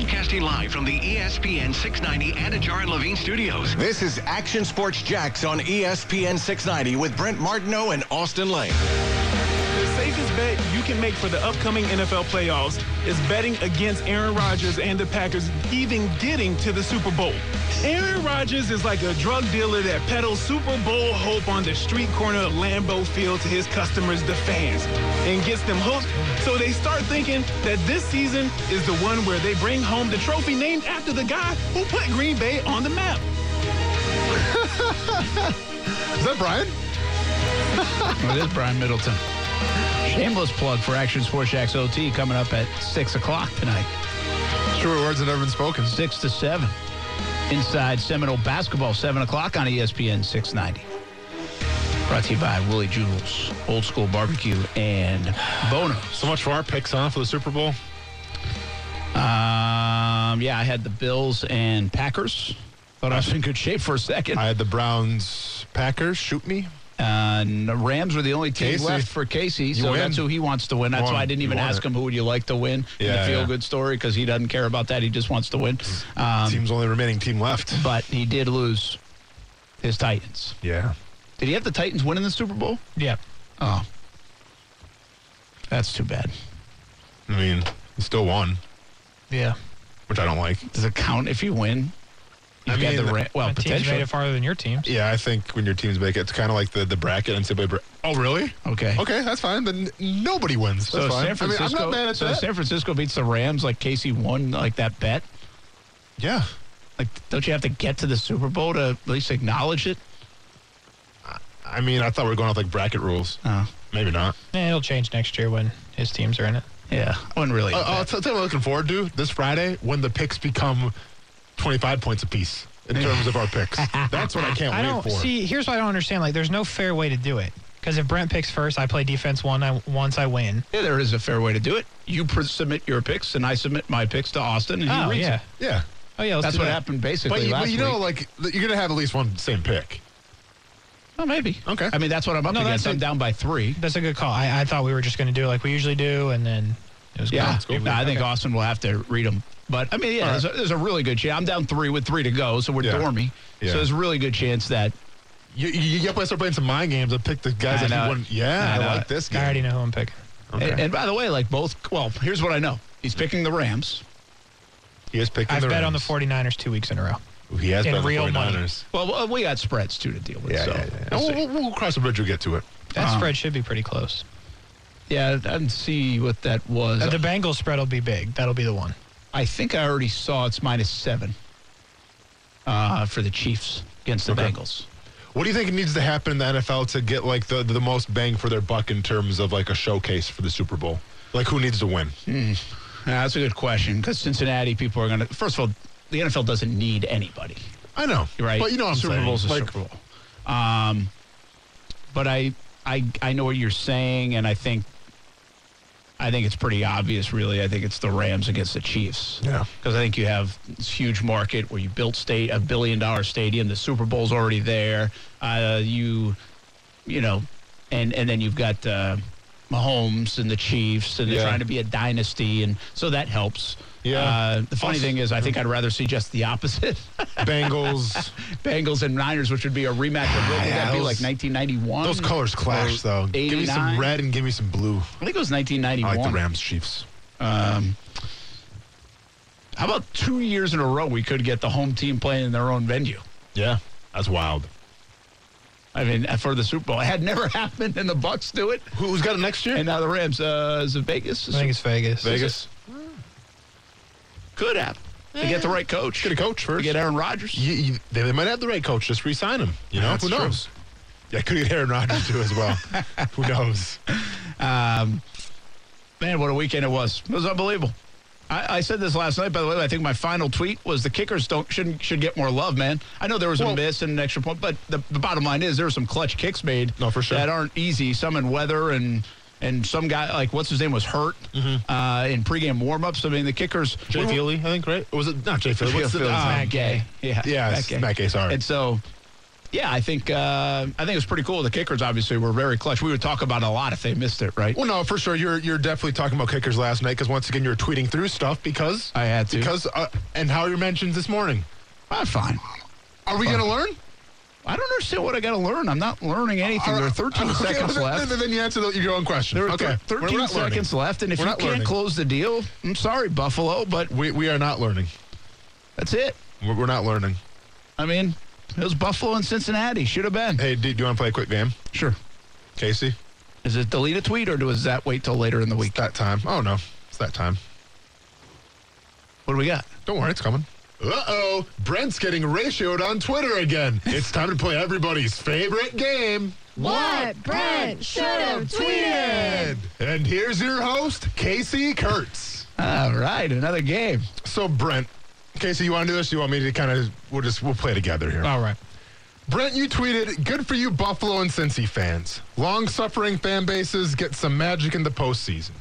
Broadcasting live from the ESPN 690 Anajar and Levine studios. This is Action Sports Jax on ESPN 690 with Brent Martineau and Austin Lane. The safest bet you can make for the upcoming NFL playoffs is betting against Aaron Rodgers and the Packers even getting to the Super Bowl. Aaron Rodgers is like a drug dealer that peddles Super Bowl hope on the street corner of Lambeau Field to his customers, the fans, and gets them hooked so they start thinking that this season is the one where they bring home the trophy named after the guy who put Green Bay on the map. Is that Brian? Well, it is Brian Middleton. Shameless plug for Action Sports Jax OT coming up at 6 o'clock tonight. Truer words that have never been spoken. 6 to 7. Inside Seminole Basketball, 7 o'clock on ESPN 690. Brought to you by Willie Jewell's, Old School Barbecue, and Bono. So much for our picks, huh, for the Super Bowl. Um, yeah, I had the Bills and Packers. Thought I was in good shape for a second. I had the Browns, Packers. Shoot me. And the Rams were the only team Casey. left for Casey, so that's who he wants to win. That's why I didn't even ask it. him who would you like to win in Yeah, the feel yeah. good story because he doesn't care about that. He just wants to win. Um, Team's only remaining team left. but he did lose his Titans. Yeah. Did he have the Titans winning the Super Bowl? Yeah. Oh, that's too bad. I mean, he still won, Yeah. which I don't like. Does it count if you win? I You've mean, the Ra- well My team's made it farther than your teams. Yeah, I think when your teams make it, it's kind of like the, the bracket and say, oh, really? Okay. Okay, that's fine. Then nobody wins. So fine. San Francisco. I mean, I'm not mad at so that. San Francisco beats the Rams like Casey won like that bet. yeah. Like, don't you have to get to the Super Bowl to at least acknowledge it? I mean, I thought we were going off like bracket rules. Oh, Maybe not. Eh, it'll change next year when his teams are in it. yeah. I wouldn't really. Uh, I'll tell you what I'm looking forward to this Friday when the picks become 25 points apiece in terms of our picks. That's what I can't I wait don't for. see. Here's what I don't understand. Like, there's no fair way to do it. Because if Brent picks first, I play defense one. I, once I win. Yeah, there is a fair way to do it. You pre- submit your picks, and I submit my picks to Austin, and he Oh reads yeah. it. yeah. Oh yeah. That's what that. happened basically But you, last but you know, week. like, you're going to have at least one same pick. Oh, maybe. Okay. I mean, that's what I'm up No, against. that's I'm a- down by three. That's a good call. I, I thought we were just going to do it like we usually do, and then it was Yeah, gone. No, I think Okay. Austin will have to read them. But I mean, yeah, All there's, a, there's a really good chance. I'm down three with three to go, so we're Yeah. dormy. Yeah. So there's a really good chance that You, you, you have to start playing some mind games and pick the guys I that know you it. wouldn't. Yeah, I I, like it. this I already know who I'm picking. Okay. And, and by the way, like both. Well, here's what I know. He's picking the Rams. he is picking the Rams. I've the bet on the 49ers two weeks in a row. He has in bet on the real money. 49ers. Well, well, we got spreads too to deal with. Yeah, so yeah, yeah. we'll We'll, we'll, we'll cross the bridge. We'll get to it. That Um, spread should be pretty close. Yeah, and see what that was. Uh, the Bengals spread will be big. That'll be the one. I think I already saw it's minus seven uh, for the Chiefs against the Okay. Bengals. What do you think needs to happen in the NFL to get like the the most bang for their buck in terms of like a showcase for the Super Bowl? Like who needs to win? Yeah, that's a good question because Cincinnati people are going to. First of all, the NFL doesn't need anybody. I know, right? But you know what I'm Super saying. Bowl's a like, Super Bowl. Um, but I, I, I know what you're saying, and I think, I think it's pretty obvious. Really, I think it's the Rams against the Chiefs. Yeah. because I think you have this huge market where you built state a billion dollar stadium. The Super Bowl's already there. Uh, you, you know, and and then you've got uh, Mahomes and the Chiefs, and they're Yeah. trying to be a dynasty, and so that helps. Yeah. Uh, the funny Also- thing is, I think I'd rather see just the opposite. Bengals. Bengals and Niners, which would be a rematch of what would Yeah, that be like 1991? Those colors clash Or though. Give me some red and give me some blue. I think it was I 1991. like the Rams Chiefs. Um, how about two years in a row we could get the home team playing in their own venue? Yeah, that's wild. I mean, for the Super Bowl, it had never happened, and the Bucks do it, Who- Who's got it next year? and now the Rams. Uh, is it Vegas? I think it's Vegas. Vegas. Could have. They get the right coach. Get a coach They first. get Aaron Rodgers. You, you, they, they might have the right coach. Just re-sign him. You know, That's who true. knows? Yeah, could get Aaron Rodgers too as well. who knows? Um, man, what a weekend it was! It was unbelievable. I, I said this last night. By the way, I think my final tweet was the kickers don't shouldn't should get more love, man. I know there was Well- a miss and an extra point, but the, the bottom line is there were some clutch kicks made. No, for sure. that aren't easy. Some in weather and. And some guy like what's his name was hurt uh, in pregame warmups. I mean, the kickers. Mm-hmm. Jay Feely, I think, right? Or was it not Jay Feely? What's the, uh, Matt Gay. Yeah, Yeah, Matt Gay, sorry. And so, Yeah, I think uh, I think it was pretty cool. The kickers obviously were very clutch. We would talk about a lot if they missed it, right? Well, no, for sure. You're you're definitely talking about kickers last night because once again you're tweeting through stuff because I had to. because uh, and how your mentions this morning. Ah, fine. Are we going to learn? I don't understand what I got to learn. I'm not learning uh, anything. There are uh, 13 Okay, seconds then- left. Then, you answer the, your own question. There are okay, thir- 13 not learning. seconds left, and if We're you can't learning. close the deal, I'm sorry, Buffalo, but we we are not learning. that's it. We're, we're not learning. I mean, it was Buffalo and Cincinnati. Should have been. Hey, do, do you want to play a quick game, Sure. Casey? Is it delete a tweet or does that wait till later in the week? It's that time. Oh no, it's that time. What do we got? Don't worry, it's coming. Uh oh, Brent's getting ratioed on Twitter again. It's time to play everybody's favorite game. What Brent should have tweeted. And here's your host, Casey Kurtz. All right, another game. So Brent, Casey, you want to do this? You want me to kind of we'll just we'll play together here. All right. Brent, you tweeted, "Good for you, Buffalo and Cincy fans. Long-suffering fan bases get some magic in the postseason."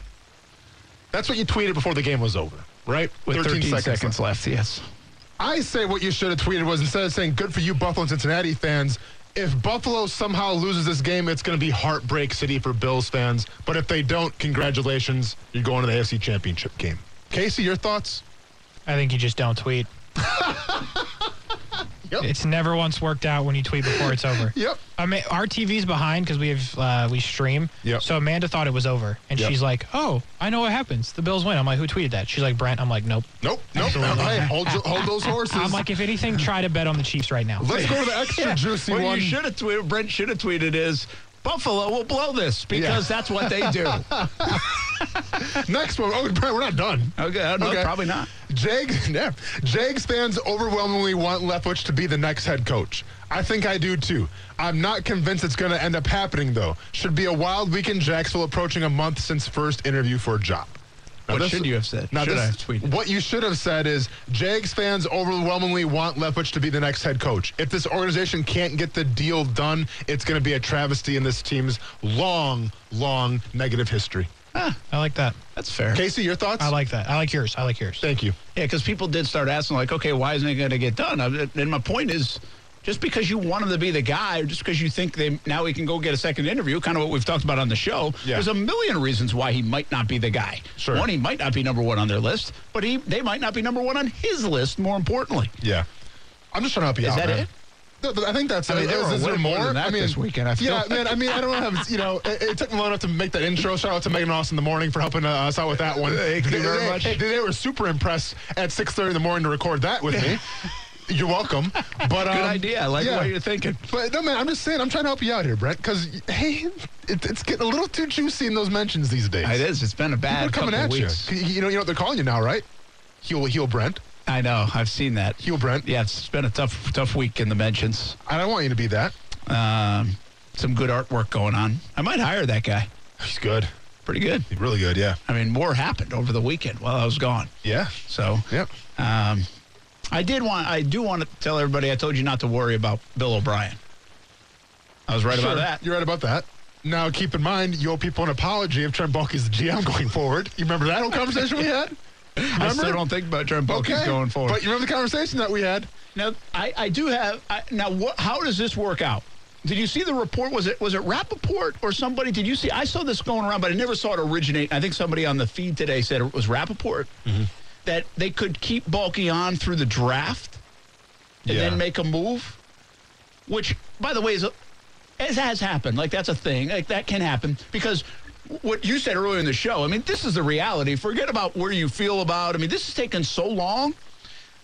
That's what you tweeted before the game was over, right? With 13, seconds, left. yes. I say what you should have tweeted was instead of saying "Good for you, Buffalo and Cincinnati fans." If Buffalo somehow loses this game, it's going to be heartbreak city for Bills fans. But if they don't, congratulations, you're going to the AFC Championship game. Casey, your thoughts? I think you just don't tweet. Yep. It's never once worked out when you tweet before it's over. Yep. I mean, our TV's behind because we have uh, we stream. Yep. So Amanda thought it was over, and Yep. she's like, "Oh, I know what happens. The Bills win." I'm like, "Who tweeted that?" She's like, "Brent." I'm like, "Nope." Nope. Nope. Absolutely. Hey, hold, hold those horses. I'm like, if anything, try to bet on the Chiefs right now. Let's go to the extra juicy what one. you should have tweeted, Brent should have tweeted is Buffalo will blow this because that's what they do. Next one. Oh, we're not done. okay, no, Okay. probably not. Jags, yeah. Jags fans overwhelmingly want Leftwich to be the next head coach. I think I do too. I'm not convinced it's going to end up happening though. Should be a wild week in Jacksonville, approaching a month since first interview for a job. Now What this- should you have said? Now Should this- I have tweeted? What you should have said is Jags fans overwhelmingly want Leftwich to be the next head coach. If this organization can't get the deal done, it's going to be a travesty in this team's long, long negative history. I like that. That's fair. Casey, your thoughts? I like that. I like yours. I like yours. Thank you. Yeah, because people did start asking, like, okay, why isn't it going to get done? Uh, And my point is, just because you want him to be the guy, or just because you think they now he can go get a second interview, kind of what we've talked about on the show. Yeah. There's a million reasons why he might not be the guy. Sure. One, he might not be number one on their list, but he they might not be number one on his list. More importantly, Yeah. I'm just trying to help you Is out. that man. it? I think that's I mean, it. there Is, there more? more than that I mean, this weekend, I feel yeah, like. man. I mean, I don't have you know. It, it took me long enough to make that intro. Shout out to Megan Austin in the morning for helping uh, us out with that one. Thank you They- very they- much. They, they were super impressed at 6:30 in the morning to record that with me. You're welcome. But um, good idea. I like yeah. way you're thinking. But no, man, I'm just saying, I'm trying to help you out here, Brent, because hey, it, it's getting a little too juicy in those mentions these days. It is. It's been a bad. People are coming at of you. You know, you know what they're calling you now, right? Heel, heel, Brent. I know. I've seen that. Heel, Brent. Yeah, it's been a tough, tough week in the mentions. I don't want you to be that. Um, some good artwork going on. I might hire that guy. He's good. Pretty good. He's really good. Yeah. I mean, more happened over the weekend while I was gone. Yeah. So, Yep. um, I did want, I do want to tell everybody. I told you not to worry about Bill O'Brien. I was right Sure, about that. You're right about that. Now, keep in mind, you owe people an apology if Trent is the GM going forward. You remember that whole conversation we had? I still don't think about Trent Baalke going forward. But you remember the conversation that we had? Now, I, I do have. I, now, what? How does this work out? Did you see the report? Was it was it Rapoport or somebody? Did you see? I saw this going around, but I never saw it originate. I think somebody on the feed today said it was Rapoport mm-hmm. that they could keep Baalke on through the draft and Yeah. then make a move, which, by the way, is a, as has happened. Like that's a thing. Like that can happen because what you said earlier in the show. I mean, this is the reality. Forget about where you feel about. I mean, this has taken so long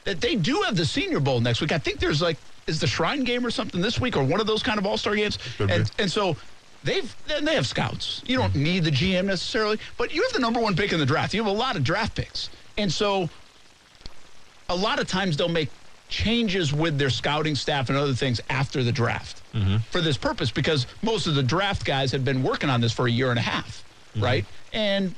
that they do have the Senior Bowl next week. I think there's like is the Shrine Game or something this week or one of those kind of All Star games, and and so. They've and they have scouts. You don't need the GM necessarily, but you have the number one pick in the draft. You have a lot of draft picks, and so a lot of times they'll make changes with their scouting staff and other things after the draft for this purpose because most of the draft guys have been working on this for a year and a half, right? And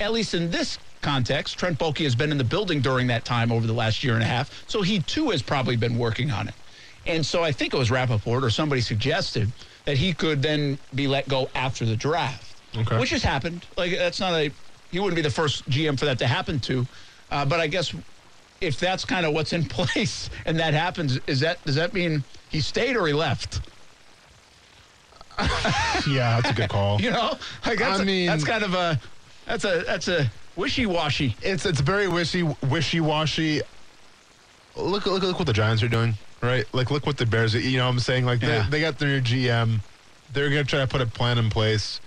at least in this context, Trent Baalke has been in the building during that time over the last year and a half, so he too has probably been working on it. And so I think it was Rapoport or somebody suggested that he could then be let go after the draft, Okay. which has happened. Like that's not a he wouldn't be the first GM for that to happen to, uh, but I guess if that's kind of what's in place and that happens, is that does that mean he stayed or he left. Yeah, that's a good call. You know, like that's I a- mean- that's kind of a that's a that's a wishy washy. It's it's very wishy wishy washy. Look look look what the Giants are doing, right? Like look what the Bears. You know, what I'm saying like Yeah. they, they got their new GM. They're gonna try to put a plan in place.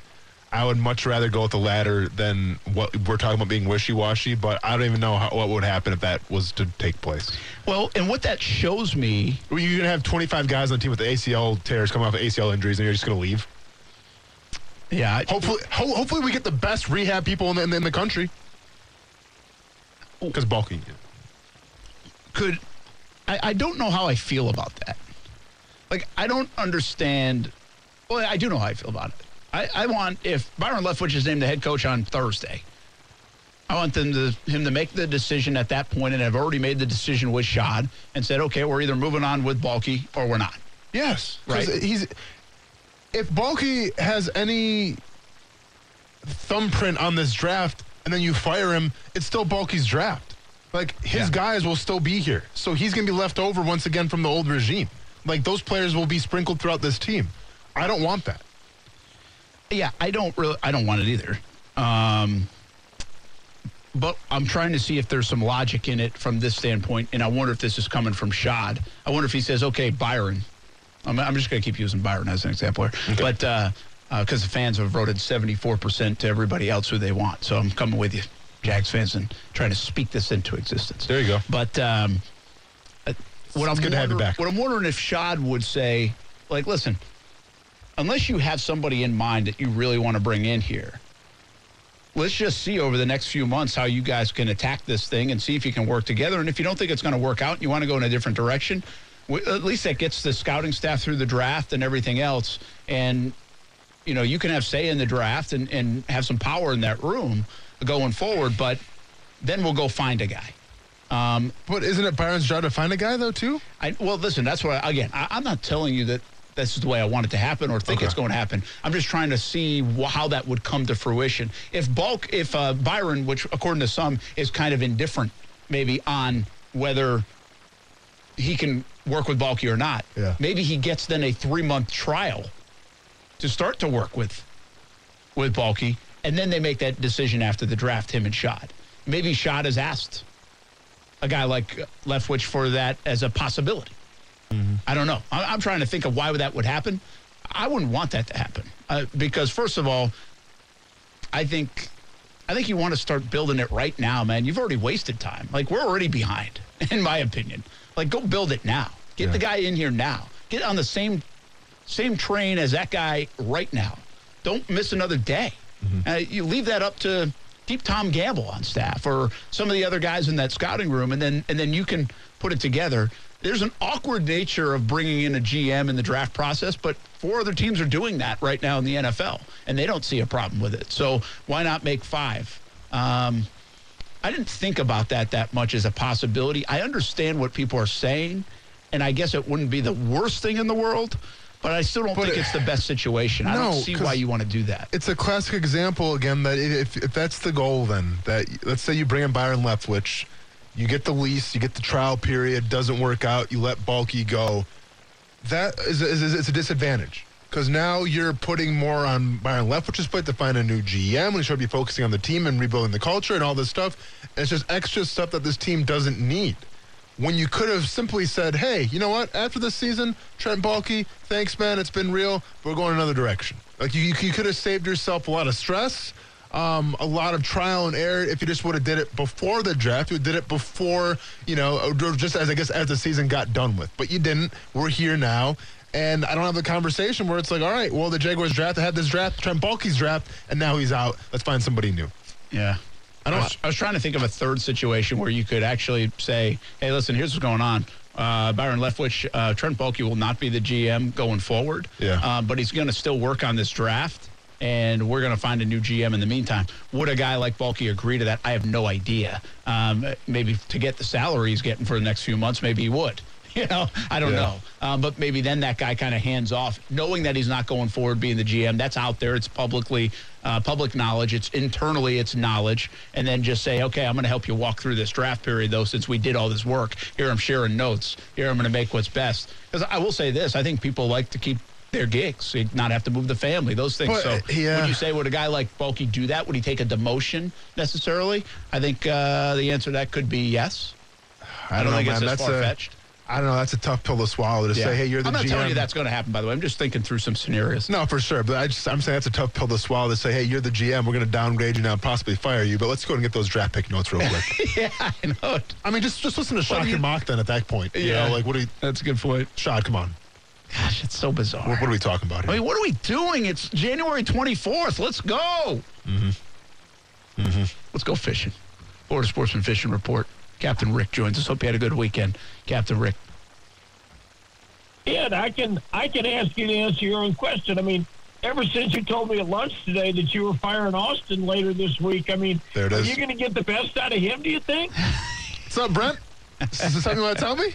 I would much rather go with the latter than what we're talking about being wishy washy. But I don't even know how, what would happen if that was to take place. Well, and what that shows me, Well, You're gonna have 25 guys on the team with the ACL tears coming off of ACL injuries, and you're just gonna leave. yeah, Hopefully, ho- hopefully we get the best rehab people in the, in the, in the country. Because Baalke. could I, I don't know how I feel about that. Like I don't understand. Well, I do know how I feel about it. I, I want if Byron Leftwich is named the head coach on Thursday, I want them to him to make the decision at that point, and I've already made the decision with Shad and said, okay, we're either moving on with Baalke or we're not. Yes, Right. He's if Baalke has any thumbprint on this draft, and then you fire him, it's still Baalke's draft. Like his Yeah. guys will still be here, so he's gonna be left over once again from the old regime. Like those players will be sprinkled throughout this team. I don't want that. Yeah, I don't really, I don't want it either. Um, but I'm trying to see if there's some logic in it from this standpoint, and I wonder if this is coming from Shad. I wonder if he says, "Okay, Byron." I'm, I'm just going to keep using Byron as an example here, but because the fans have voted 74 percent to everybody else who they want, so I'm coming with you, Jags fans, and trying to speak this into existence. There you go. But um, uh, what I'm good to have you back. What I'm wondering if Shad would say, like, listen, unless you have somebody in mind that you really want to bring in here, let's just see over the next few months how you guys can attack this thing and see if you can work together. And if you don't think it's going to work out and you want to go in a different direction, at least that gets the scouting staff through the draft and everything else. And, you know, you can have say in the draft and, and have some power in that room going forward, but then we'll go find a guy. Um, But isn't it Byron's job to find a guy though too? I, well, listen, that's what, I, again, I, I'm not telling you that this is the way I want it to happen or think Okay. it's going to happen. I'm just trying to see how that would come to fruition. If Bulk, if uh, Byron, which according to some is kind of indifferent maybe on whether he can work with Baalke or not, Yeah. maybe he gets then a three month trial to start to work with with Baalke, and then they make that decision after the draft, him and Shad. Maybe Shad has asked a guy like Leftwich for that as a possibility. I don't know. I, I'm trying to think of why that would happen. I wouldn't want that to happen uh, because, first of all, I think I think you want to start building it right now, man. You've already wasted time. Like we're already behind, in my opinion. Like go build it now. Get the guy in here now. Get on the same same train as that guy right now. Don't miss another day. Uh, you leave that up to keep Tom Gamble on staff or some of the other guys in that scouting room, and then and then you can put it together. There's an awkward nature of bringing in a GM in the draft process, but four other teams are doing that right now in the NFL, and they don't see a problem with it. So why not make five? Um, I didn't think about that that much as a possibility. I understand what people are saying, and I guess it wouldn't be the worst thing in the world, but I still don't But think it- it's the best situation. I No, don't see why you want to do that. It's a classic example again that if, if that's the goal, then that let's say you bring in Byron Leftwich, you get the lease, you get the trial period, doesn't work out, you let Baalke go. That is, is, is a disadvantage because now you're putting more on Byron Leftwich's plate to find a new GM he should be focusing on the team and rebuilding the culture and all this stuff. And it's just extra stuff that this team doesn't need when you could have simply said, hey, you know what? After this season, Trent Baalke, thanks, man. It's been real. We're going another direction. Like, you, you could have saved yourself a lot of stress, um, a lot of trial and error if you just would have did it before the draft. You did it before, you know, just as, I guess, as the season got done with. But you didn't. We're here now. And I don't have the conversation where it's like, all right, well, the Jaguars draft, I had this draft, Trent Baalke's draft, and now he's out. Let's find somebody new. Yeah. I, don't- was, I was trying to think of a third situation where you could actually say, hey, listen, here's what's going on. Uh, Byron Leftwich, uh, Trent Baalke will not be the GM going forward. Yeah. Uh, but he's going to still work on this draft, and we're going to find a new GM in the meantime. Would a guy like Baalke agree to that? I have no idea. Um, maybe to get the salary he's getting for the next few months, maybe he would. you know, I don't Yeah. know. Um, but maybe then that guy kind of hands off, knowing that he's not going forward being the GM. That's out there. It's publicly uh, public knowledge. It's internally, it's knowledge. And then just say, okay, I'm going to help you walk through this draft period, though, since we did all this work. Here I'm sharing notes. Here I'm going to make what's best. Because I will say this: I think people like to keep their gigs, so not have to move the family, those things. But, so yeah. would you say would a guy like Baalke do that? Would he take a demotion necessarily? I think uh, the answer to that could be yes. I don't, know, think man. it's as far fetched. I don't know. That's a tough pill to swallow to say, hey, you're the I'm not GM. telling you that's going to happen. By the way, I'm just thinking through some scenarios. No, for sure. But I just, I'm saying that's a tough pill to swallow to say, hey, you're the GM. We're going to downgrade you now and possibly fire you. But let's go and get those draft pick notes real quick. yeah, I know. I mean, just just listen to you- and Mock then at that point. You Yeah. know, like, what are you, That's a good point. Shad, come on. Gosh, it's so bizarre. What, what are we talking about here? I mean, what are we doing? It's January 24th. Let's go. Mm-hmm. Mm-hmm. Let's go fishing. Florida Sportsman Fishing Report. Captain Rick joins us. Hope you had a good weekend. Captain Rick. Ed, I can I can ask you to answer your own question. I mean, ever since you told me at lunch today that you were firing Austin later this week, I mean, There it are you going to get the best out of him? Do you think? What's up, Brent? Is this something you want to tell me?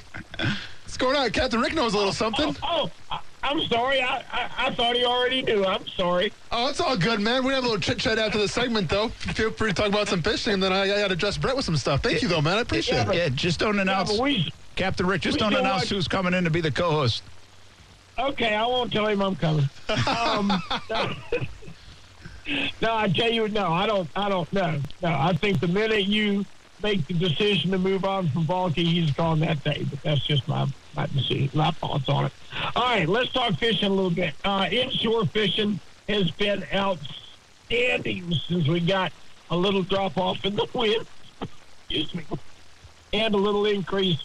What's going on? Captain Rick knows a little something. Oh, I, I'm sorry. I, I I thought he already knew. I'm sorry. Oh, it's all good, man. We have a little chit chat after the segment, though. Feel free to talk about some fishing, and then I, I got to dress Brett with some stuff. Thank you, though, man. I appreciate Yeah, it. Yeah, just don't announce. but we, Captain Rick, just don't announce want- who's coming in to be the co-host. okay, I won't tell him I'm coming. Um, no, no, I tell you, no, I don't. I don't know. No, I think the minute you make the decision to move on from Baalke, he's gone that day. But that's just my my decision, my thoughts on it. All right, let's talk fishing a little bit. Uh, inshore fishing has been outstanding since we got a little drop off in the wind. Excuse me, and a little increase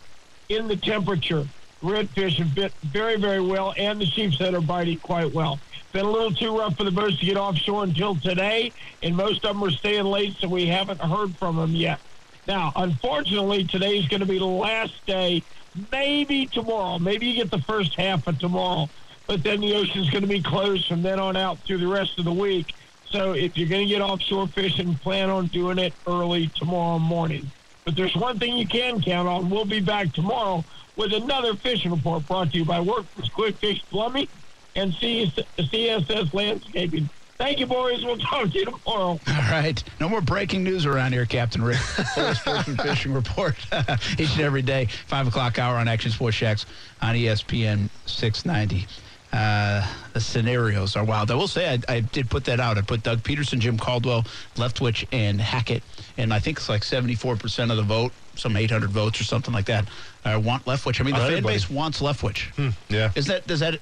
in the temperature. Redfish have bit very, very well, and the sheepshead are biting quite well. Been a little too rough for the boats to get offshore until today, and most of them are staying late, so we haven't heard from them yet. Now, unfortunately, today's going to be the last day. Maybe tomorrow. Maybe you get the first half of tomorrow, but then the ocean's going to be closed from then on out through the rest of the week. So if you're going to get offshore fishing, plan on doing it early tomorrow morning. But there's one thing you can count on. We'll be back tomorrow with another fishing report brought to you by Workforce Quick Fish Plumbing and CS- CSS Landscaping. Thank you, boys. We'll talk to you tomorrow. All right. No more breaking news around here, Captain Rick. Florida Sportsman Fishing Report each and every day, 5 o'clock hour on Action Sports Jax on ESPN 690. Uh, the scenarios are wild. I will say I, I did put that out. I put Doug Pederson, Jim Caldwell, Leftwich, and Hackett, and I think it's like 74% of the vote, some 800 votes or something like that, uh, want Leftwich. I mean, the All right, fan buddy. base wants Leftwich. Yeah. Is that does that?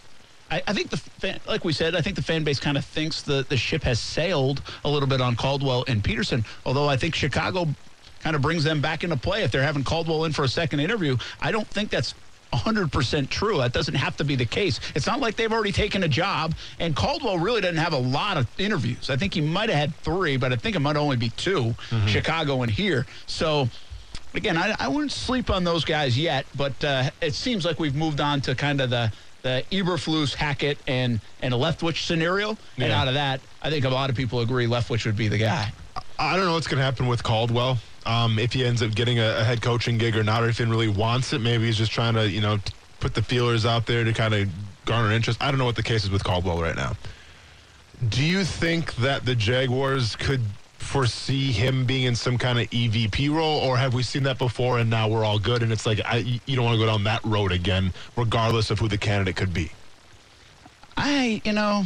I, I think the fan, like we said, I think the fan base kind of thinks the the ship has sailed a little bit on Caldwell and Pederson. Although I think Chicago kind of brings them back into play if they're having Caldwell in for a second interview. I don't think that's. 100% true. That doesn't have to be the case. It's not like they've already taken a job, and Caldwell really doesn't have a lot of interviews. I think he might have had three, but I think it might only be 2 Chicago and here. So, again, I, I wouldn't sleep on those guys yet, but uh, it seems like we've moved on to kind of the the Eberflus, Hackett, and and a Leftwich scenario. And out of that, I think a lot of people agree Leftwich would be the guy. I don't know what's going to happen with Caldwell. Um, if he ends up getting a, a head coaching gig or not, or if he really wants it, maybe he's just trying to, you know, t- put the feelers out there to kind of garner interest. I don't know what the case is with Caldwell right now. Do you think that the Jaguars could foresee him being in some kind of EVP role, or have we seen that before and now we're all good? And it's like I, you don't want to go down that road again, regardless of who the candidate could be. I, you know,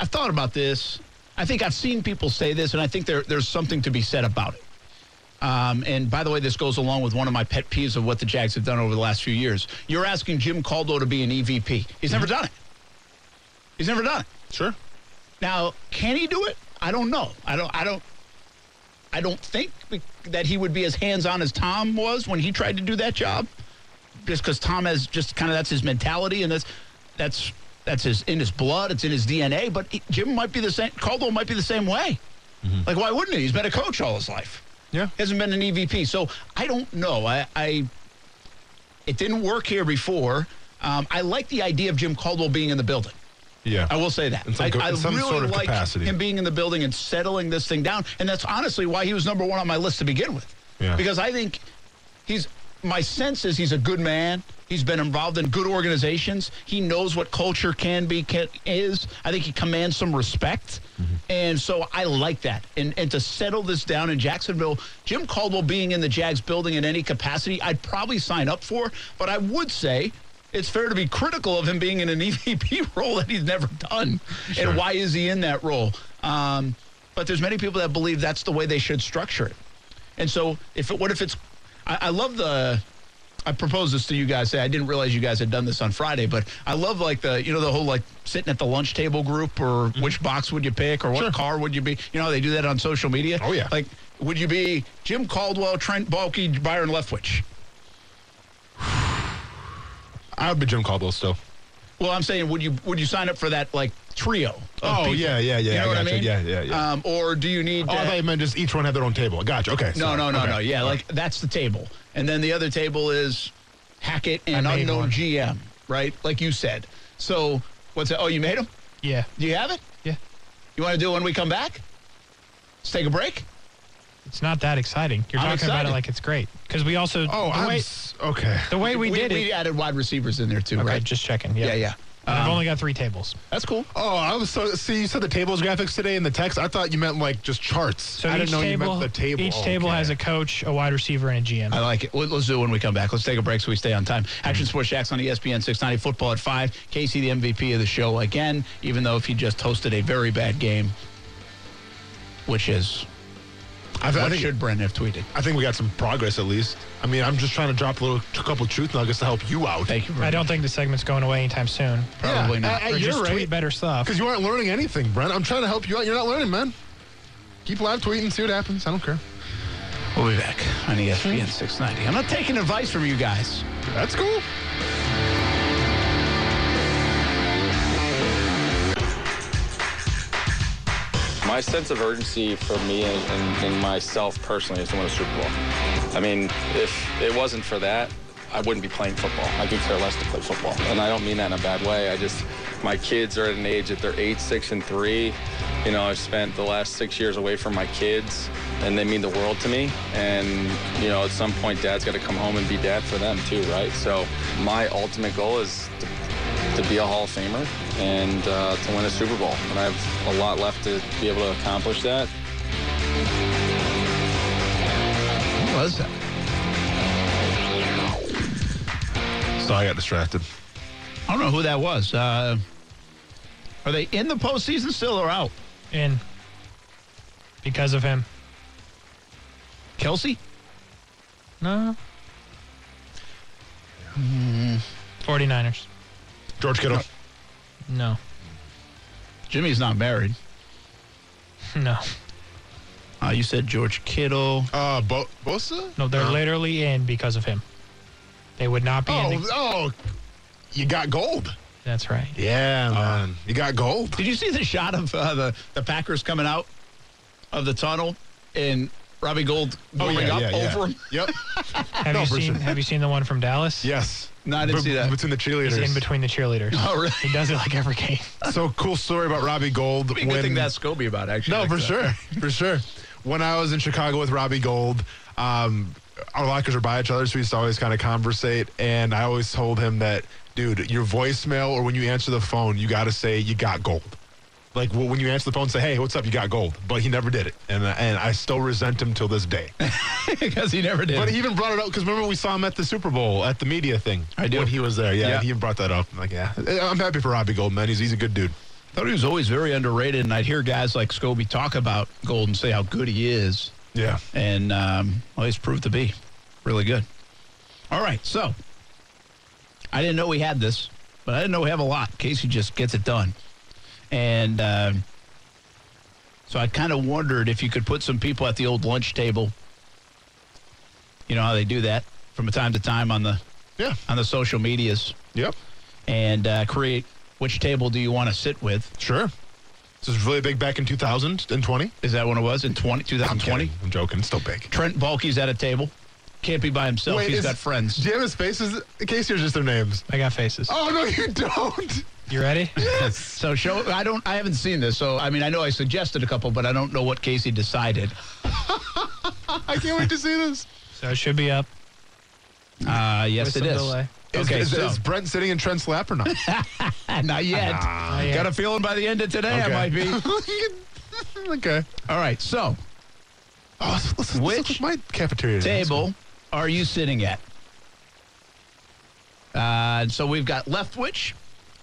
I've thought about this. I think I've seen people say this, and I think there, there's something to be said about it. Um, and by the way, this goes along with one of my pet peeves of what the Jags have done over the last few years. You're asking Jim Caldwell to be an EVP. He's never done it. He's never done it. Sure. Now, can he do it? I don't know. I don't. I don't. I don't think that he would be as hands-on as Tom was when he tried to do that job. Just because Tom has just kind of that's his mentality and that's that's that's his in his blood. It's in his DNA. But he, Jim might be the same. Caldwell might be the same way. Like, why wouldn't he? He's been a coach all his life. Yeah. He hasn't been an EVP. So I don't know. I, I it didn't work here before. Um, I like the idea of Jim Caldwell being in the building. Yeah. I will say that. In some I, in some really sort of like capacity. him being in the building and settling this thing down. And that's honestly why he was number one on my list to begin with. Yeah. Because I think he's, my sense is he's a good man. He's been involved in good organizations. He knows what culture can be can, is. I think he commands some respect, mm-hmm. and so I like that. And and to settle this down in Jacksonville, Jim Caldwell being in the Jags building in any capacity, I'd probably sign up for. But I would say it's fair to be critical of him being in an EVP role that he's never done. And why is he in that role? Um, but there's many people that believe that's the way they should structure it. And so, if it, what if it's? I, I love the. I proposed this to you guys. Say I didn't realize you guys had done this on Friday, but I love like the you know the whole like sitting at the lunch table group or which box would you pick or what car would you be? You know how they do that on social media. Oh, yeah. Like would you be Jim Caldwell, Trent Baalke, Byron Leftwich? I would be Jim Caldwell still. Well, I'm saying, would you would you sign up for that like trio? of Oh, people? yeah, yeah, yeah, You know I what I mean? Yeah, yeah, yeah. Um, or do you need? Oh, I thought you meant just each one had their own table. Gotcha. Okay. no, sorry. no, no, Okay. no. Yeah, like that's the table, and then the other table is Hackett and unknown one. GM, right? Like you said. So what's that? Oh, you made them? Yeah. Do you have it? Yeah. You want to do it when we come back? Let's take a break. It's not that exciting. You're I'm talking about it like it's great. Because we also Oh, the I'm way, s- okay. the way we, did we it. We added wide receivers in there too, Okay, right? just checking. yeah, Yeah, yeah. I've Um, only got three tables. that's cool. Oh, I was so. See, you said the tables graphics today in the text. I thought you meant like just charts. So I didn't know table, you meant the table. Each table Okay. has a coach, a wide receiver, and a GM. I like it. Let- Let's do it when we come back. Let's take a break so we stay on time. Action Sports Jax on ESPN 690 football at 5. Casey, the MVP of the show again, even though if he just hosted a very bad game, which is I, th- I what think should Brendan have tweeted? I think we got some progress at least. I mean, I'm just trying to drop a little, a couple truth nuggets to help you out. Thank you, I don't think the segment's going away anytime soon. Probably not. Uh, Or you're just right. tweet better stuff. Because you aren't learning anything, Brent. I'm trying to help you out. You're not learning, man. Keep live tweeting, see what happens. I don't care. We'll be back on ESPN 690. I'm not taking advice from you guys. That's cool. My sense of urgency for me and, and, and myself personally is to win a Super Bowl. I mean, if it wasn't for that, I wouldn't be playing football. I could care less to play football. And I don't mean that in a bad way. I just, my kids are at an age that they're eight, six, and three. You know, I've spent the last six years away from my kids, and they mean the world to me. And, you know, at some point, dad's got to come home and be dad for them too, right? So my ultimate goal is to to be a Hall of Famer and uh, to win a Super Bowl. And I have a lot left to be able to accomplish that. Who was that? So I got distracted. I don't know who that was. Uh, are they in the postseason still or out? In. Because of him. Kelce? No. 49ers. George Kittle. No. Jimmy's not married. No. Uh, you said George Kittle. Uh, Bo- Bosa? No, they're Uh, literally in because of him. They would not be in. Oh, The, oh, you got gold. that's right. Yeah, man. You got gold. Did you see the shot of uh, the the Packers coming out of the tunnel and Robbie Gould warming up over him? Yep. Have No, you seen sure. Have you seen the one from Dallas? yes. No, I didn't B- see that. Between the He's cheerleaders. in between the cheerleaders. Oh, really? He does it like every game. so cool story about Robbie Gould. Good when- thing that's Scobee about actually. No, for next sure, for sure. When I was in Chicago with Robbie Gould, um, our lockers are by each other, so we used to always kind of conversate. And I always told him that, dude, your voicemail or when you answer the phone, you got to say you got gold. Like when you answer the phone, say, "Hey, what's up? You got gold." But he never did it, and and I still resent him till this day. because he never did. But he even brought it up because remember we saw him at the Super Bowl at the media thing. I do. when he was there. Yeah, Yeah. he even brought that up. I'm like, yeah, I'm happy for Robbie Goldman. He's he's a good dude. thought he was always very underrated, and I'd hear guys like Scobee talk about Gould and say how good he is, Yeah. and um, well, he's proved to be really good. All right, so I didn't know we had this, but I didn't know we have a lot. Casey just gets it done, and um so I kind of wondered if you could put some people at the old lunch table. You know how they do that from time to time on the Yeah. on the social medias, Yep. and uh, create which table do you want to sit with? Sure. This was really big back in 2020. Is that when it was in 20, I'm 2020? I'm joking. It's still big. Trent Baalke's at a table. Can't be by himself. Wait, He's is- got friends. Do you have his faces? In case you're just their names. I got faces. Oh no, you don't. You ready? Yes. So show. I don't. I haven't seen this. So I mean, I know I suggested a couple, but I don't know what Casey decided. I can't wait to see this. So it should be up. Uh, yes, With it some is. delay. Is, Okay, is, so is Brent sitting in Trent's lap or not? not yet. Not yet. Got a feeling by the end of today I Okay. might be. okay. All right, so Oh, let's, let's, Which let's look at my cafeteria. today. table are you sitting at? Uh, so we've got Leftwich,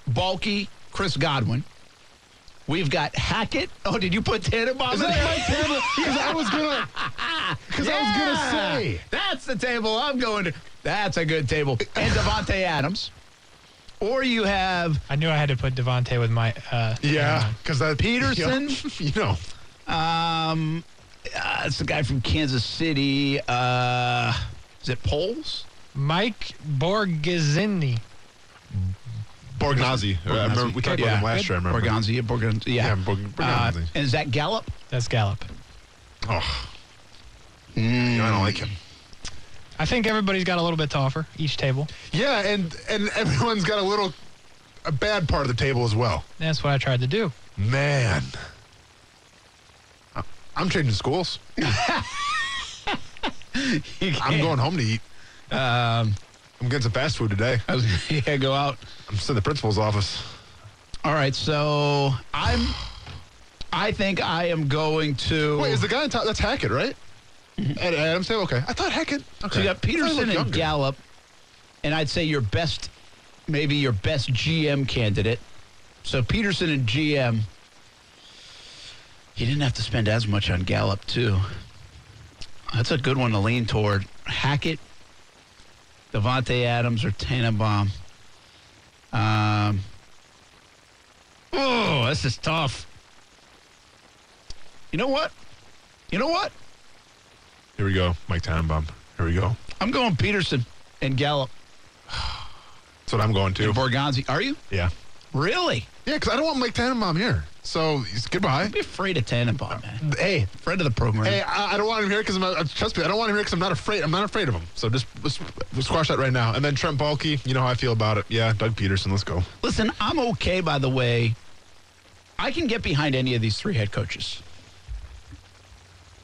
Baalke, Chris Godwin. We've got Hackett. Oh, did you put Tannenbaum Is in that there? my table? Because I was gonna. Because I was gonna say. That's the table I'm going to. That's a good table. And Davante Adams. Or you have I knew I had to put Davante with my. Uh, Yeah, because that Pederson? You know, um uh, it's the guy from Kansas City. Uh is it Poles? Mike Borgazini. Borgnazzi. I remember we talked about him last year. I remember. Borgonzi, yeah, Borgonzi, yeah. Yeah, Borg- Uh, Borgonzi. and is that Gallup? That's Gallup. Oh, I don't like him. I think everybody's got a little bit to offer each table. Yeah, and and everyone's got a little a bad part of the table as well. That's what I tried to do. Man, I- I'm changing schools. I'm going home to eat. Um, I'm getting some fast food today. I was yeah, go out. I'm still in the principal's office. All right, so I'm. I think I am going to. Wait, is the guy on top? That's Hackett, right? Mm-hmm. At Adams table. Okay, I thought Hackett. Okay. So you got he Pederson and. Gallup, and I'd say your best, maybe your best GM candidate. So Pederson and GM. You didn't have to spend as much on Gallup too. That's a good one to lean toward. Hackett, Davante Adams, or Tannenbaum. Um. Oh, this is tough. You know what? You know what? Here we go, Mike Tannenbaum. Here we go. I'm going Pederson and Gallup That's what I'm going to. and Borgonzi. Are you? Yeah. Really? Yeah, because I don't want Mike Tannenbaum here. So he's goodbye. Don't be afraid of Tannenbaum, man. Hey, Friend of the program. hey, I, I don't want him here because I'm. not- Trust me, I don't want him here because I'm not afraid. I'm not afraid of him. So just squash that right now. And then Trent Baalke, you know how I feel about it. Yeah, Doug Pederson. Let's go. Listen, I'm okay, by the way. I can get behind any of these three head coaches.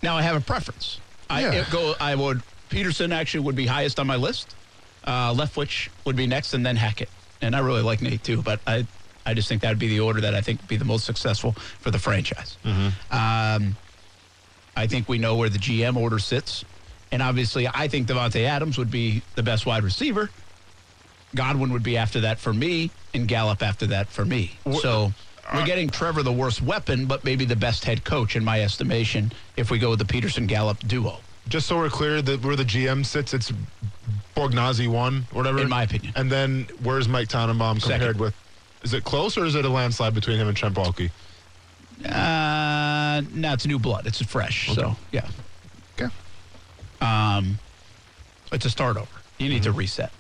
Now, I have a preference. I Yeah. it go. I would. Pederson actually would be highest on my list. Uh, Leftwich would be next, and then Hackett. And I really like Nate too, but I, I just think that would be the order that I think would be the most successful for the franchise. Um, I think we know where the GM order sits, and obviously, I think Davante Adams would be the best wide receiver. Godwin would be after that for me, and Gallup after that for me. So we're getting Trevor the worst weapon, but maybe the best head coach in my estimation if we go with the Pederson Gallup duo. Just so we're clear that where the GM sits, it's Borgnazzi one, or whatever. In my opinion. And then where's Mike Tannenbaum compared Second. with? Is it close or is it a landslide between him and Trent Baalke? Uh, no, it's new blood. It's fresh. So yeah, Okay. um, it's a start over. You need to reset.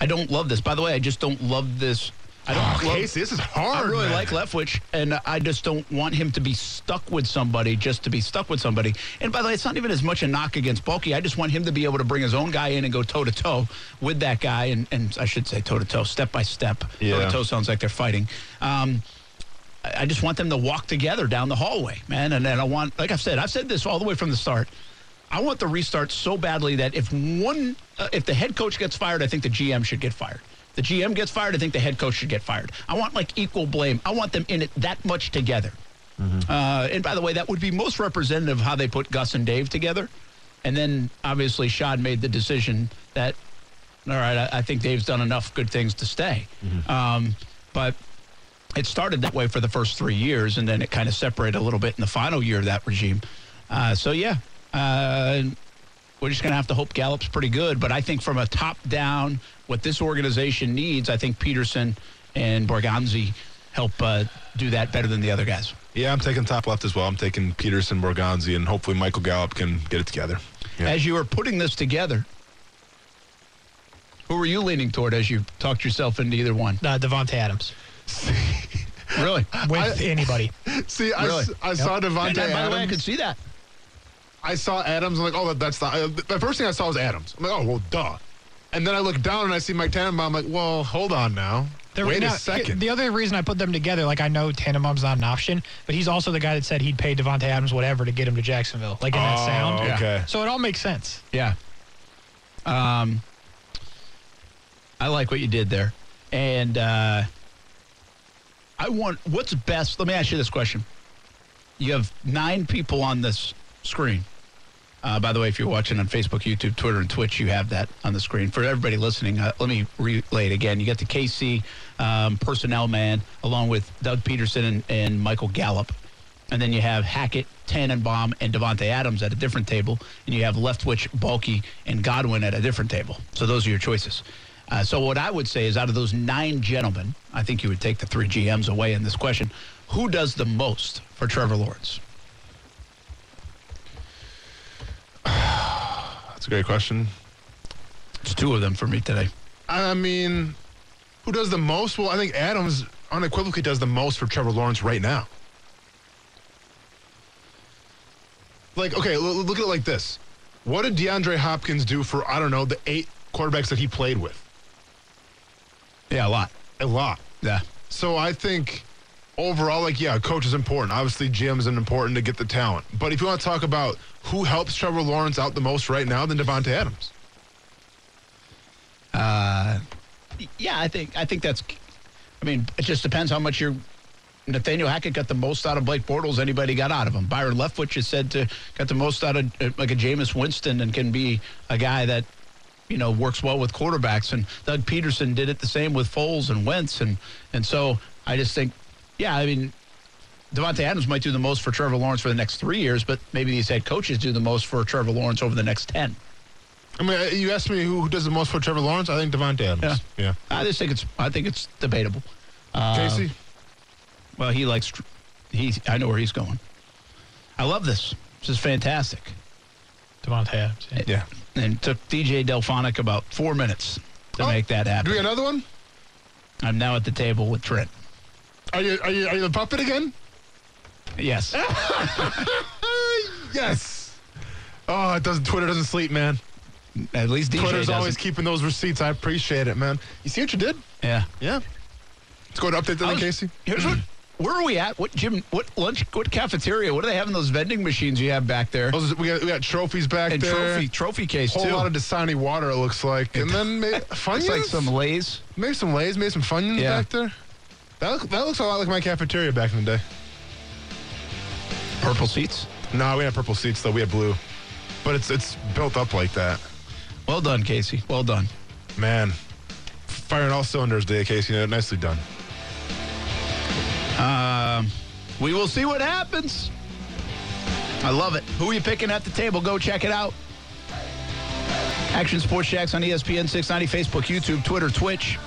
I don't love this. By the way, I just don't love this. I don't Oh, Casey, this is hard. I really man. like Leftwich, and I just don't want him to be stuck with somebody just to be stuck with somebody. And by the way, it's not even as much a knock against Baalke. I just want him to be able to bring his own guy in and go toe to toe with that guy, and, and I should say toe to toe, step by step. Toe to toe sounds like they're fighting. Um, I I just want them to walk together down the hallway, man. And then I want, like I've said, I've said this all the way from the start. I want the restart so badly that if one, uh, if the head coach gets fired, I think the GM should get fired. The GM gets fired, I think the head coach should get fired. I want like equal blame. I want them in it that much together. Uh, and by the way, that would be most representative of how they put Gus and Dave together. And then obviously Shad made the decision that, all right, I, I think Dave's done enough good things to stay. Um, but it started that way for the first three years, and then it kind of separated a little bit in the final year of that regime. Uh, so yeah, uh, we're just going to have to hope Gallup's pretty good. But I think from a top down, what this organization needs, I think Pederson and Borgonzi help uh, do that better than the other guys. Yeah, I'm taking top left as well. I'm taking Pederson, Borgonzi, and hopefully Michael Gallup can get it together. Yeah. As you were putting this together, who were you leaning toward as you talked yourself into either one? Uh, Davante Adams Really? with anybody. See, I, Really? s- I saw And Davante by the way, I Adams. could see that. I saw Adams. I'm like, oh, that's the. Uh, the first thing I saw was Adams. I'm like, oh, well, duh. And then I look down and I see Mike Tannenbaum. I'm like, well, hold on now. The- Wait now, a second. The other reason I put them together, like I know Tannenbaum's not an option, but he's also the guy that said he'd pay Davante Adams whatever to get him to Jacksonville, like in that Oh, sound. okay. So it all makes sense. Yeah. Um, I like what you did there. And uh, I want what's best. Let me ask you this question. You have nine people on this screen. Uh, by the way, if you're watching on Facebook, YouTube, Twitter, and Twitch, you have that on the screen. For everybody listening, uh, let me relay it again. You got the KC um, personnel man, along with Doug Pederson and, and Michael Gallup. And then you have Hackett, Tannenbaum, and Davante Adams at a different table. And you have Leftwich, Baalke, and Godwin at a different table. So those are your choices. Uh, so what I would say is out of those nine gentlemen, I think you would take the three GMs away in this question. Who does the most for Trevor Lawrence? That's a great question. It's two of them for me today. I mean, who does the most? Well, I think Adams unequivocally does the most for Trevor Lawrence right now. Like, okay, look at it like this. What did DeAndre Hopkins do for, I don't know, the eight quarterbacks that he played with? Yeah, a lot. A lot. Yeah. So I think overall, like, yeah, coach is important. Obviously, GM is important to get the talent. But if you want to talk about who helps Trevor Lawrence out the most right now, then Davante Adams. Uh, yeah, I think I think that's. I mean, it just depends how much you're. Nathaniel Hackett got the most out of Blake Bortles anybody got out of him. Byron Leftwich is said to got the most out of like a Jameis Winston and can be a guy that you know works well with quarterbacks. And Doug Pederson did it the same with Foles and Wentz. And and so I just think, yeah, I mean, Davante Adams might do the most for Trevor Lawrence for the next three years, but maybe these head coaches do the most for Trevor Lawrence over the next ten. I mean, uh, you asked me who, who does the most for Trevor Lawrence. I think Davante Adams. Yeah. yeah. I just think it's I think it's debatable. Uh, Casey. Well, he likes. He. I know where he's going. I love this. This is fantastic. Davante Adams. Yeah. Yeah. And it took DJ Delphonic about four minutes to Oh, make that happen. Do we happen. get another one? I'm now at the table with Trent. Are you are you are you the puppet again? Yes. yes. Oh, it doesn't. Twitter doesn't sleep, man. At least DJ Twitter's doesn't. always keeping those receipts. I appreciate it, man. You see what you did? Yeah. Yeah. Let's go to update then, was- Casey. Here's what. Where are we at? What gym? What lunch? What cafeteria? What do they have in those vending machines you have back there? Those, we got we got trophies back and there. trophy trophy case Whole too. lot of Dasani water. It looks like, and then maybe Funyuns. It's like some Lay's. maybe some Lay's, maybe some Funyuns Yeah. back there. That look, that looks a lot like my cafeteria back in the day. Purple seats. No, we had purple seats though. We had blue, but it's it's built up like that. Well done, Casey. Well done. Man, firing all cylinders, day, Casey. Nicely done. Um, we will see what happens. I love it. Who are you picking at the table? Go check it out. Action Sports Jax on ESPN 690, Facebook, YouTube, Twitter, Twitch.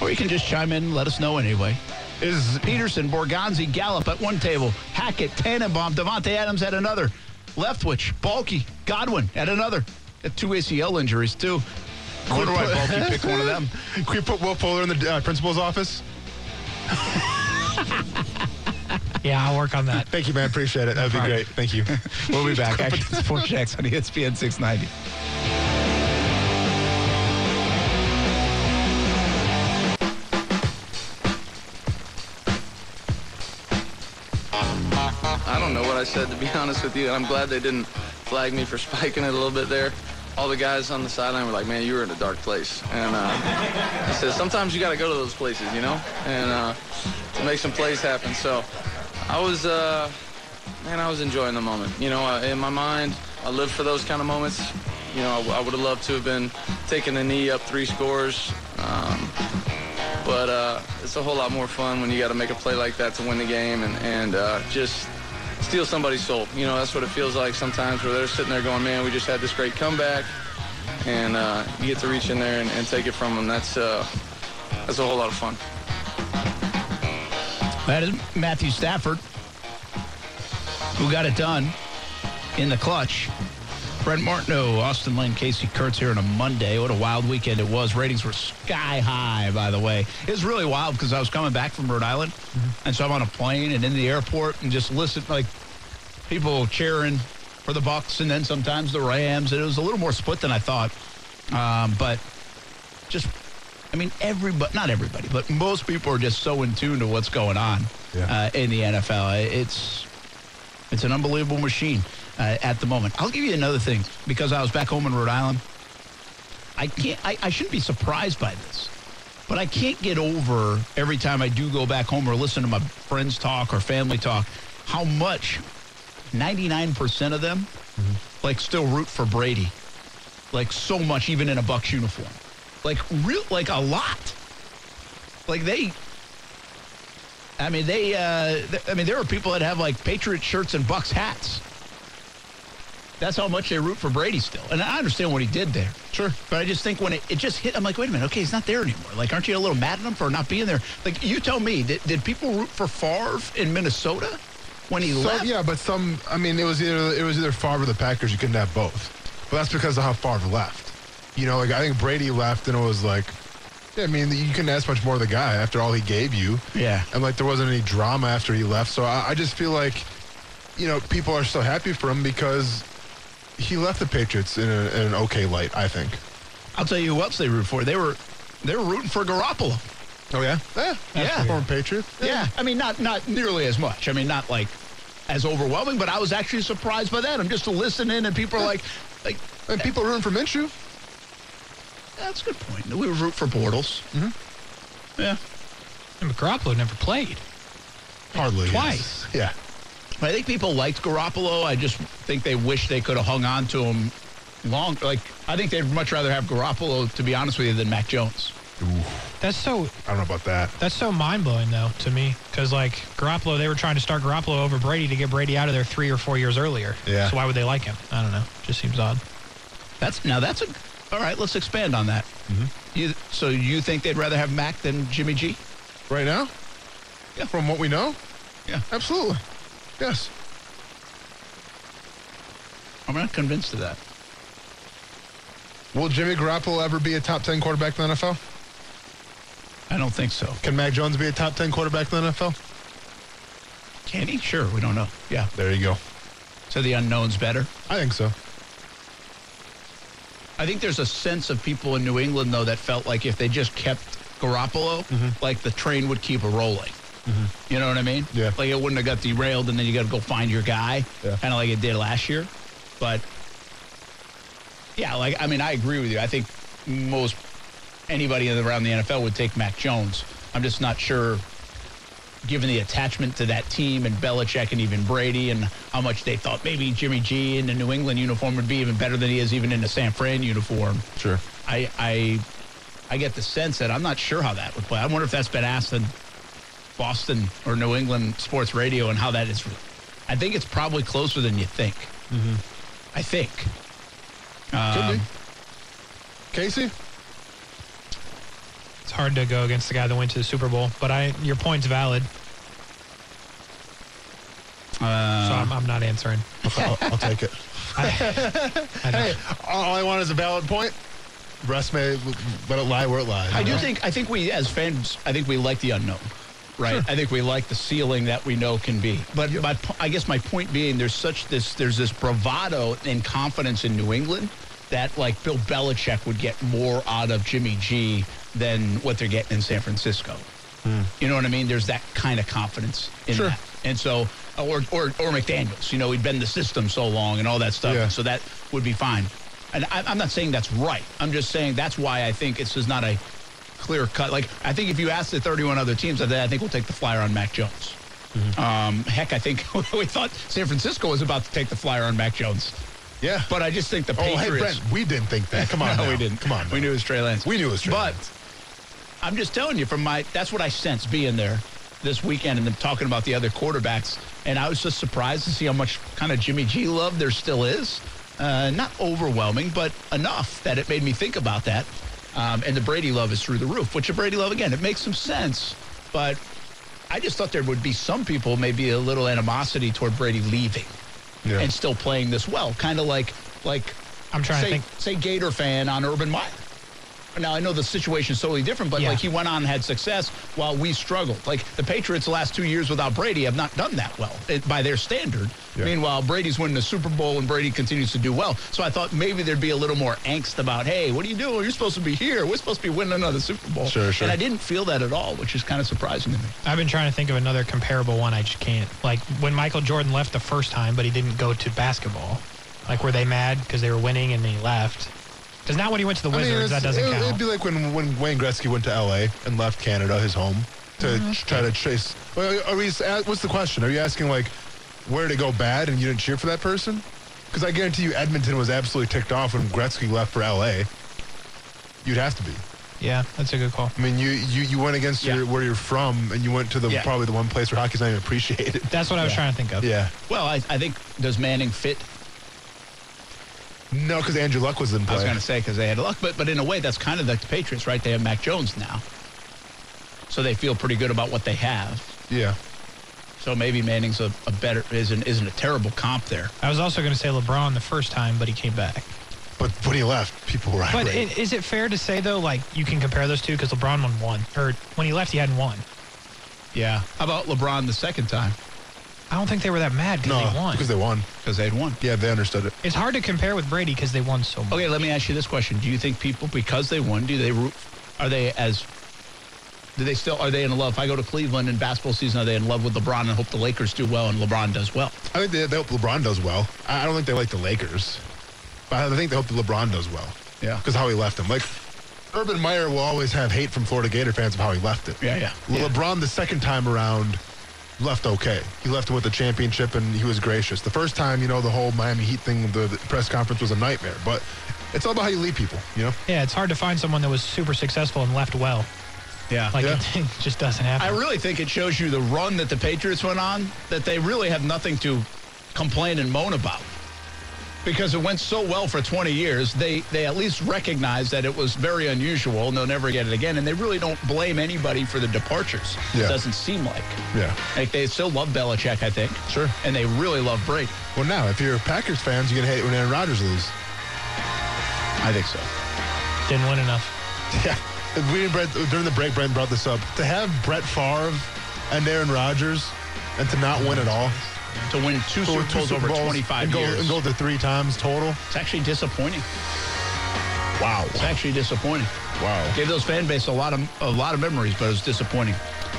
Or you can just chime in and let us know anyway. Is Pederson, Borgonzi, Gallup at one table. Hackett, Tannenbaum, Davante Adams at another. Leftwich, Baalke, Godwin at another. At two ACL injuries, too. I wonder why Baalke picked one of them. Can we put Will Fuller in the uh, principal's office? Yeah, I'll work on that. Thank you, man. Appreciate it. That'd be problem. great. Thank you. We'll be back. Action Sports Jax on E ESPN 690. I said to be honest with you, and I'm glad they didn't flag me for spiking it a little bit there. All the guys on the sideline were like, "Man, you were in a dark place," and uh, I said, "Sometimes you got to go to those places, you know, and uh, to make some plays happen." So I was, uh, man, I was enjoying the moment. You know, in my mind, I lived for those kind of moments. You know, I, I would have loved to have been taking the knee up three scores. Um, but uh, it's a whole lot more fun when you got to make a play like that to win the game and, and uh, just steal somebody's soul. You know, that's what it feels like sometimes where they're sitting there going, man, we just had this great comeback. And uh, you get to reach in there and, and take it from them. That's, uh, that's a whole lot of fun. That is Matthew Stafford, who got it done in the clutch. Brent Martineau, Austin Lane, Casey Kurtz here on a Monday. What a wild weekend it was. Ratings were sky high, by the way. It was really wild because I was coming back from Rhode Island, and so I'm on a plane and in the airport and just listen like people cheering for the Bucs and then sometimes the Rams. And it was a little more split than I thought, um, but just I mean, everybody, not everybody, but most people are just so in tune to what's going on Yeah. uh, in the NFL. It's it's an unbelievable machine uh, at the moment. I'll give you another thing because I was back home in Rhode Island. I can't. I, I shouldn't be surprised by this, but I can't get over every time I do go back home or listen to my friends talk or family talk how much 99% of them like still root for Brady, like so much, even in a Bucs uniform, like real, like a lot. Like they, I mean they, uh, th- I mean there are people that have like Patriot shirts and Bucs hats. That's how much they root for Brady still. And I understand what he did there. Sure. But I just think when it, it just hit, I'm like, wait a minute, okay, he's not there anymore. Like, aren't you a little mad at him for not being there? Like, you tell me, did, did people root for Favre in Minnesota when he left? yeah, but some. I mean, it was either it was either Favre or the Packers. You couldn't have both. But that's because of how Favre left. You know, like I think Brady left, and it was like, yeah, I mean, you couldn't ask much more of the guy after all he gave you. Yeah. And like there wasn't any drama after he left. So I, I just feel like, you know, people are so happy for him because he left the Patriots in, a, in an okay light. I think. I'll tell you who else they root for. They were they were rooting for Garoppolo. Oh yeah. Yeah. Yeah. Former Patriot. Yeah. I mean, not not nearly as much. I mean, not like as overwhelming, but I was actually surprised by that. I'm just listening, and people are like, like And people are rooting for Minshew. that's a good point. We would root for Bortles. Mm-hmm. Yeah. And Garoppolo never played. Hardly. yes. Twice. Yeah. I think people liked Garoppolo. I just think they wish they could have hung on to him long. Like, I think they'd much rather have Garoppolo, to be honest with you, than Mac Jones. That's so I don't know about that. that's so mind blowing though to me because like Garoppolo, they were trying to start Garoppolo over Brady to get Brady out of there three or four years earlier. Yeah. So why would they like him? I don't know. Just seems odd. That's now that's a. All right, let's expand on that. Mm-hmm. You, so you think they'd rather have Mac than Jimmy G? Right now? Yeah. From what we know? Yeah. Absolutely. Yes. I'm not convinced of that. Will Jimmy Garoppolo ever be a top 10 quarterback in the NFL? I don't think so. Can Mac Jones be a top 10 quarterback in the NFL? Can he? Sure, we don't know. Yeah. There you go. So the unknown's better. I think so. I think there's a sense of people in New England though that felt like if they just kept Garoppolo, mm-hmm. like the train would keep rolling. You know what I mean? Yeah. Like it wouldn't have got derailed, and then you got to go find your guy, Yeah. kind of like it did last year. But yeah, like I mean, I agree with you. I think most anybody around the NFL would take Mac Jones. I'm just not sure, given the attachment to that team and Belichick and even Brady, and how much they thought maybe Jimmy G in the New England uniform would be even better than he is even in the San Fran uniform. Sure. I I I get the sense that I'm not sure how that would play. I wonder if that's been asked in Boston or New England sports radio and how that is. I think it's probably closer than you think. I think. Could Um, be. Casey? It's hard to go against the guy that went to the Super Bowl, but I your point's valid. so I'm, I'm not answering. I'll, I'll take it. I don't- Hey, all I want is a valid point. Rest may let it lie where it lies. I do you think I think we as fans I think we like the unknown. Right. I think we like the ceiling that we know can be. But my, I guess my point being there's such this there's this bravado and confidence in New England that like Bill Belichick would get more out of Jimmy G than what they're getting in San Francisco. Hmm. You know what I mean? There's that kind of confidence in Sure. that. And so or, or or McDaniels, you know, he'd been the system so long and all that stuff. Yeah. So that would be fine. And I, I'm not saying that's right. I'm just saying that's why I think it's just not a clear cut. Like I think if you ask the 31 other teams, I thi- I think we'll take the flyer on Mac Jones. Um, heck, I think we thought San Francisco was about to take the flyer on Mac Jones, Yeah. but I just think the oh, hey, Patriots. Brent, we didn't think that. Come on. no, now. we didn't. Come on. we knew it was Trey Lance. We knew it was Trey But Lance. I'm just telling you from my. That's what I sense being there this weekend and them talking about the other quarterbacks. And I was just surprised to see how much kind of Jimmy G love there still is. Uh, not overwhelming, but enough that it made me think about that. Um, and the Brady love is through the roof, which the Brady love, again, it makes some sense. But I just thought there would be some people, maybe a little animosity toward Brady leaving Yeah. and still playing this well. Kind of like, like I'm trying say, to think. say Gator fan on Urban Meyer. Now I know the situation is totally different, but Yeah. like he went on and had success while we struggled. Like the Patriots the last two years without Brady have not done that well it, by their standard. Yeah. Meanwhile, Brady's winning the Super Bowl and Brady continues to do well. So I thought maybe there'd be a little more angst about, hey, what are you doing? You're supposed to be here. We're supposed to be winning another Super Bowl. Sure, sure. And I didn't feel that at all, which is kind of surprising to me. I've been trying to think of another comparable one. I just can't. Like when Michael Jordan left the first time, but he didn't go to basketball. Like were they mad because they were winning and then he left? Because now when he went to the I mean, Wizards, that doesn't it, count. It'd be like when, when Wayne Gretzky went to L.A. and left Canada, his home, to Mm-hmm. try to chase. Well, are we? What's the question? Are you asking like where did it go bad and you didn't cheer for that person? Because I guarantee you, Edmonton was absolutely ticked off when Gretzky left for L.A. You'd have to be. yeah, that's a good call. I mean, you you, you went against Yeah. your, where you're from, and you went to the Yeah. probably the one place where hockey's not even appreciated. That's what I was trying to think of. Yeah. Well, I, I think does Manning fit? No, because Andrew Luck was in I was going to say because they had luck, but but in a way that's kind of like the Patriots, right? They have Mac Jones now, so they feel pretty good about what they have. yeah. So maybe Manning's a, a better isn't isn't a terrible comp there. I was also going to say LeBron the first time, but he came back. But when he left, people were But irate. i- is it fair to say though, like you can compare those two because LeBron won one, or when he left, he hadn't won. Yeah. How about LeBron the second time I don't think they were that mad because no, they won. because they won. because they had won? Yeah, they understood it. it's hard to compare with Brady because they won so much. Okay, let me ask you this question: Do you think people because they won, do they root? Are they as do they still are they in love? If I go to Cleveland in basketball season, are they in love with LeBron and hope the Lakers do well and LeBron does well? I think they, they hope LeBron does well. I I don't think they like the Lakers, but I think they hope that LeBron does well. Yeah. because how he left them. Like Urban Meyer will always have hate from Florida Gator fans of how he left it. Yeah, yeah. Le- Yeah. LeBron the second time around left okay. He left with the championship and he was gracious. The first time, you know, the whole Miami Heat thing, the, the press conference was a nightmare. But it's all about how you lead people. You know. Yeah, it's hard to find someone that was super successful and left well. Yeah. Like Yeah. it, just doesn't happen. I really think it shows you the run that the Patriots went on that they really have nothing to complain and moan about. Because it went so well for 20 years, they, they at least recognize that it was very unusual and they'll never get it again. And they really don't blame anybody for the departures. Yeah. It doesn't seem like. Yeah. Like they still love Belichick, I think. Sure. And they really love Brady. Well, now if you're Packers fans, you're gonna hate it when Aaron Rodgers lose. I think so. Didn't win enough. Yeah. We didn't, Brett, during the break, Brent brought this up. To have Brett Favre and Aaron Rodgers and to not win at all. To win two Super two Bowls Super over 25 and go, years. And go to three times total. it's actually disappointing. Wow. It's actually disappointing. Wow. Gave those fan base a lot of a lot of memories, but it was disappointing.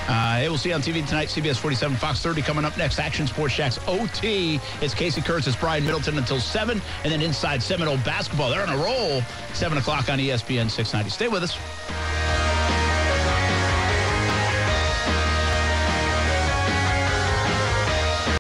Uh, hey, we'll see you on TV tonight. CBS 47, Fox 30 coming up next. Action Sports Jax OT. It's Casey Kurtz. It's Brian Middleton until 7. And then inside Seminole basketball. They're on a roll. 7 o'clock on ESPN 690. Stay with us.